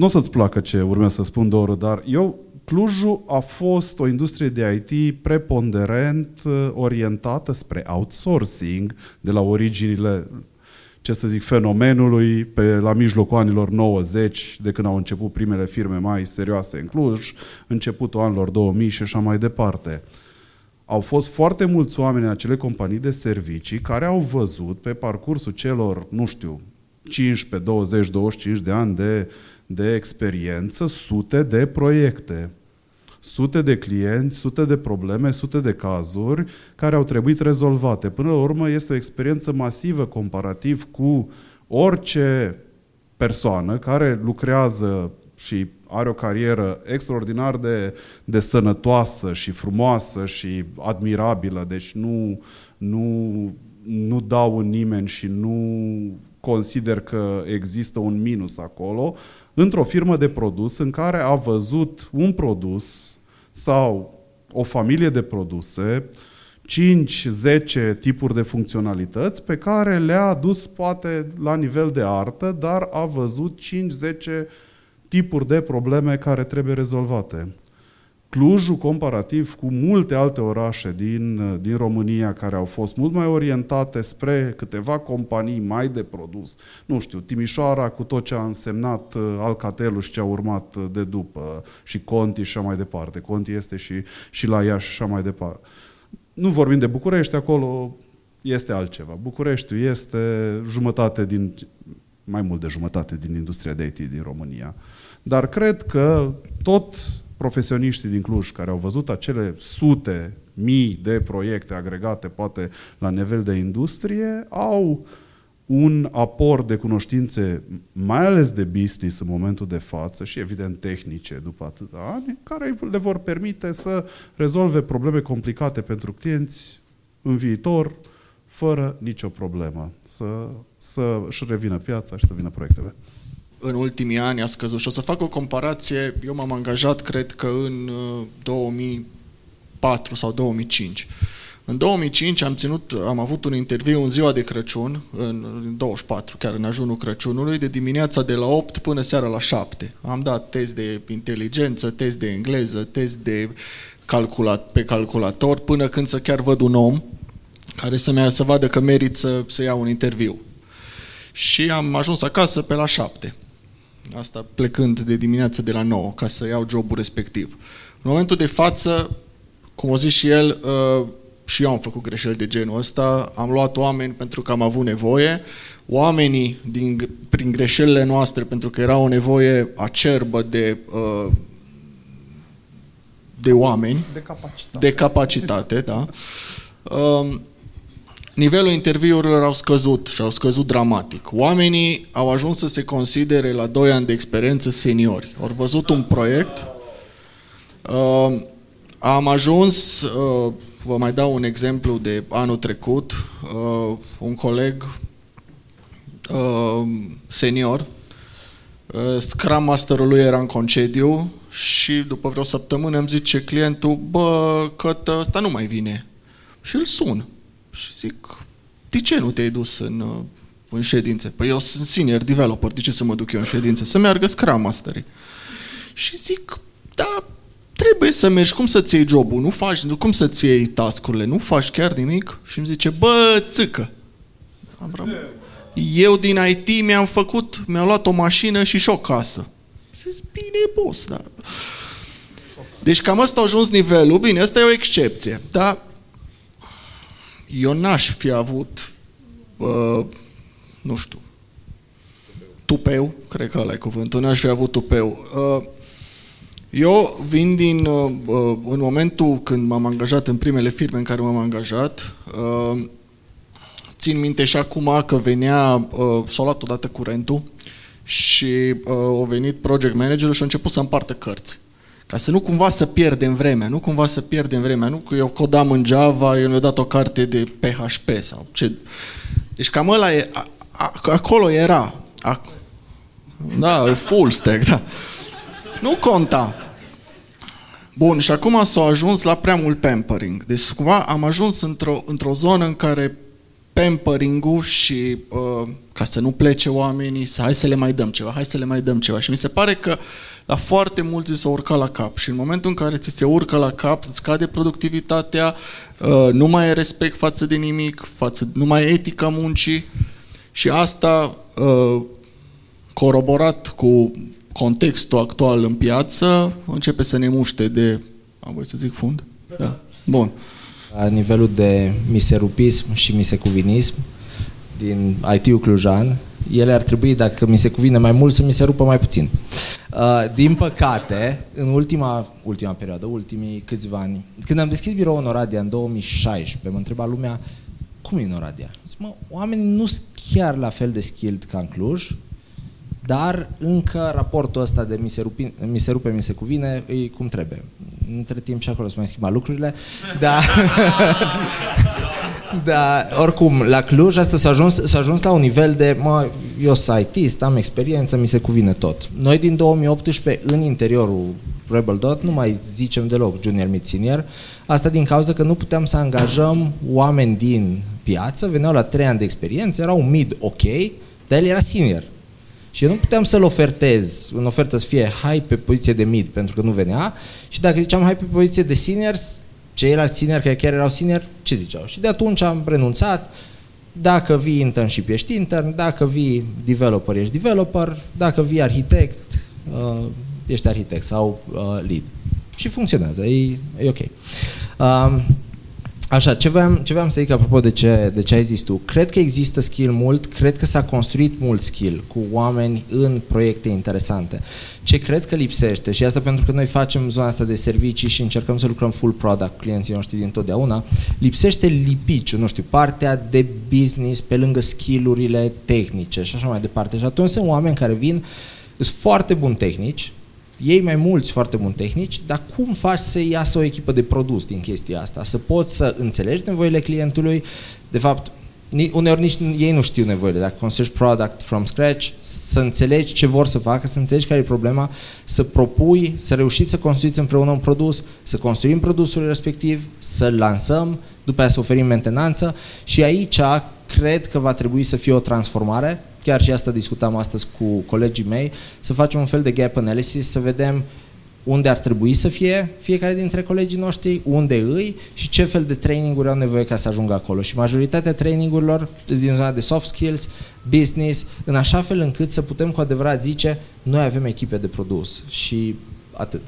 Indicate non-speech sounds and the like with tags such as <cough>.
nu o să-ți placă ce urmează să spun, Doru, dar eu, Clujul a fost o industrie de IT preponderent uh, orientată spre outsourcing de la originile ce să zic, fenomenului pe la mijlocul anilor 90, de când au început primele firme mai serioase în Cluj, începutul anilor 2000 și așa mai departe. Au fost foarte mulți oameni în acele companii de servicii care au văzut pe parcursul celor, nu știu, 15, 20, 25 de ani de, de experiență, sute de proiecte sute de clienți, sute de probleme, sute de cazuri care au trebuit rezolvate. Până la urmă este o experiență masivă comparativ cu orice persoană care lucrează și are o carieră extraordinar de, de sănătoasă și frumoasă și admirabilă, deci nu, nu, nu dau în nimeni și nu consider că există un minus acolo, într-o firmă de produs în care a văzut un produs sau o familie de produse, 5-10 tipuri de funcționalități pe care le-a adus poate la nivel de artă, dar a văzut 5-10 tipuri de probleme care trebuie rezolvate. Clujul, comparativ cu multe alte orașe din, din România care au fost mult mai orientate spre câteva companii mai de produs, nu știu, Timișoara cu tot ce a însemnat uh, Alcatelul și ce a urmat uh, de după, și Conti și așa mai departe. Conti este și, și la Iași și așa mai departe. Nu vorbim de București, acolo este altceva. Bucureștiul este jumătate din, mai mult de jumătate din industria de IT din România. Dar cred că tot profesioniștii din Cluj care au văzut acele sute, mii de proiecte agregate, poate la nivel de industrie, au un aport de cunoștințe, mai ales de business în momentul de față și evident tehnice după atâta ani, care le vor permite să rezolve probleme complicate pentru clienți în viitor, fără nicio problemă, să, să își revină piața și să vină proiectele în ultimii ani a scăzut. Și o să fac o comparație. Eu m-am angajat, cred că în 2004 uh, sau 2005. În 2005 am, ținut, am avut un interviu în ziua de Crăciun, în 24, chiar în ajunul Crăciunului, de dimineața de la 8 până seara la 7. Am dat test de inteligență, test de engleză, test de calculat, pe calculator, până când să chiar văd un om care să, mea, să vadă că merit să, să ia un interviu. Și am ajuns acasă pe la 7. Asta plecând de dimineață de la 9 ca să iau jobul respectiv. În momentul de față, cum o zis și el, uh, și eu am făcut greșeli de genul ăsta, am luat oameni pentru că am avut nevoie, oamenii din, prin greșelile noastre, pentru că era o nevoie acerbă de uh, de oameni, de capacitate, de capacitate da. Um, nivelul interviurilor au scăzut și au scăzut dramatic. Oamenii au ajuns să se considere la 2 ani de experiență seniori. Au văzut un proiect. Uh, am ajuns, uh, vă mai dau un exemplu de anul trecut, uh, un coleg uh, senior, uh, Scrum Masterul lui era în concediu și după vreo săptămână îmi zice clientul, bă, că ăsta nu mai vine. Și îl sun. Și zic, de ce nu te-ai dus în, uh, în ședințe? Păi eu sunt senior developer, de ce să mă duc eu în ședințe? Să meargă Scrum Mastery. Și zic, da, trebuie să mergi, cum să-ți iei jobul? Nu faci, cum să-ți iei tascurile? Nu faci chiar nimic? Și îmi zice, bă, țâcă. Am rămas. Eu din IT mi-am făcut, mi-am luat o mașină și și o casă. Zic, bine, boss, da. Deci cam asta a ajuns nivelul. Bine, asta e o excepție. Dar eu n-aș fi avut, uh, nu știu, tupeu, cred că ăla e cuvântul, n-aș fi avut tupeu. Uh, eu vin din, uh, în momentul când m-am angajat în primele firme în care m-am angajat, uh, țin minte și acum că venea, uh, s-a luat odată curentul și uh, a venit project managerul și a început să împartă cărți. Ca să nu cumva să pierdem vremea, nu cumva să pierdem vremea. Nu că eu codam în Java, eu mi-a dat o carte de PHP sau ce. Deci cam ăla e, a, a, acolo era. A, da, full stack, da. Nu conta. Bun, și acum s-a ajuns la prea mult pampering. Deci cumva am ajuns într-o, într-o zonă în care pampering-ul și uh, ca să nu plece oamenii, să hai să le mai dăm ceva, hai să le mai dăm ceva. Și mi se pare că la foarte mulți s-a urcat la cap și în momentul în care ți se urcă la cap, îți scade productivitatea, uh, nu mai e respect față de nimic, față, nu mai e etica muncii și asta uh, coroborat cu contextul actual în piață începe să ne muște de, am voi să zic fund? Da. Bun. La nivelul de miserupism și misecuvinism din IT-ul clujan, ele ar trebui, dacă mi se cuvine mai mult, să mi se rupă mai puțin. Uh, din păcate, în ultima, ultima perioadă, ultimii câțiva ani, când am deschis biroul în Oradea în 2016, mă întreba lumea, cum e în Oradea? Zic, mă, oamenii nu sunt chiar la fel de skilled ca în Cluj, dar încă raportul ăsta de mi se, rupi, mi se rupe, mi se cuvine, e cum trebuie. Între timp și acolo se mai schimba lucrurile, dar... <laughs> da, oricum, la Cluj asta s-a ajuns, s-a ajuns la un nivel de, mă, eu sunt IT, am experiență, mi se cuvine tot. Noi din 2018, în interiorul Rebel Dot, nu mai zicem deloc junior, mid, senior, asta din cauza că nu puteam să angajăm oameni din piață, veneau la 3 ani de experiență, erau mid ok, dar el era senior. Și eu nu puteam să-l ofertez, în ofertă să fie hai pe poziție de mid, pentru că nu venea, și dacă ziceam hai pe poziție de senior, ceilalți senior care chiar erau senior, ce ziceau? Și de atunci am renunțat, dacă vii internship ești intern, dacă vii developer ești developer, dacă vii arhitect, uh, ești arhitect sau uh, lead. Și funcționează, e, e ok. Uh, Așa, ce vreau, ce vreau să zic apropo de ce, de ce ai zis tu? Cred că există skill mult, cred că s-a construit mult skill cu oameni în proiecte interesante. Ce cred că lipsește, și asta pentru că noi facem zona asta de servicii și încercăm să lucrăm full product cu clienții noștri din totdeauna, lipsește lipiciu, nu știu, partea de business pe lângă skillurile tehnice și așa mai departe. Și atunci sunt oameni care vin, sunt foarte buni tehnici, ei mai mulți foarte buni tehnici, dar cum faci să iasă o echipă de produs din chestia asta? Să poți să înțelegi nevoile clientului, de fapt, uneori nici ei nu știu nevoile. Dacă construiești product from scratch, să înțelegi ce vor să facă, să înțelegi care e problema, să propui, să reușiți să construiți împreună un produs, să construim produsul respectiv, să-l lansăm, după aceea să oferim mentenanță și aici cred că va trebui să fie o transformare chiar și asta discutam astăzi cu colegii mei, să facem un fel de gap analysis, să vedem unde ar trebui să fie fiecare dintre colegii noștri, unde îi și ce fel de traininguri au nevoie ca să ajungă acolo. Și majoritatea trainingurilor sunt din zona de soft skills, business, în așa fel încât să putem cu adevărat zice noi avem echipe de produs și atât.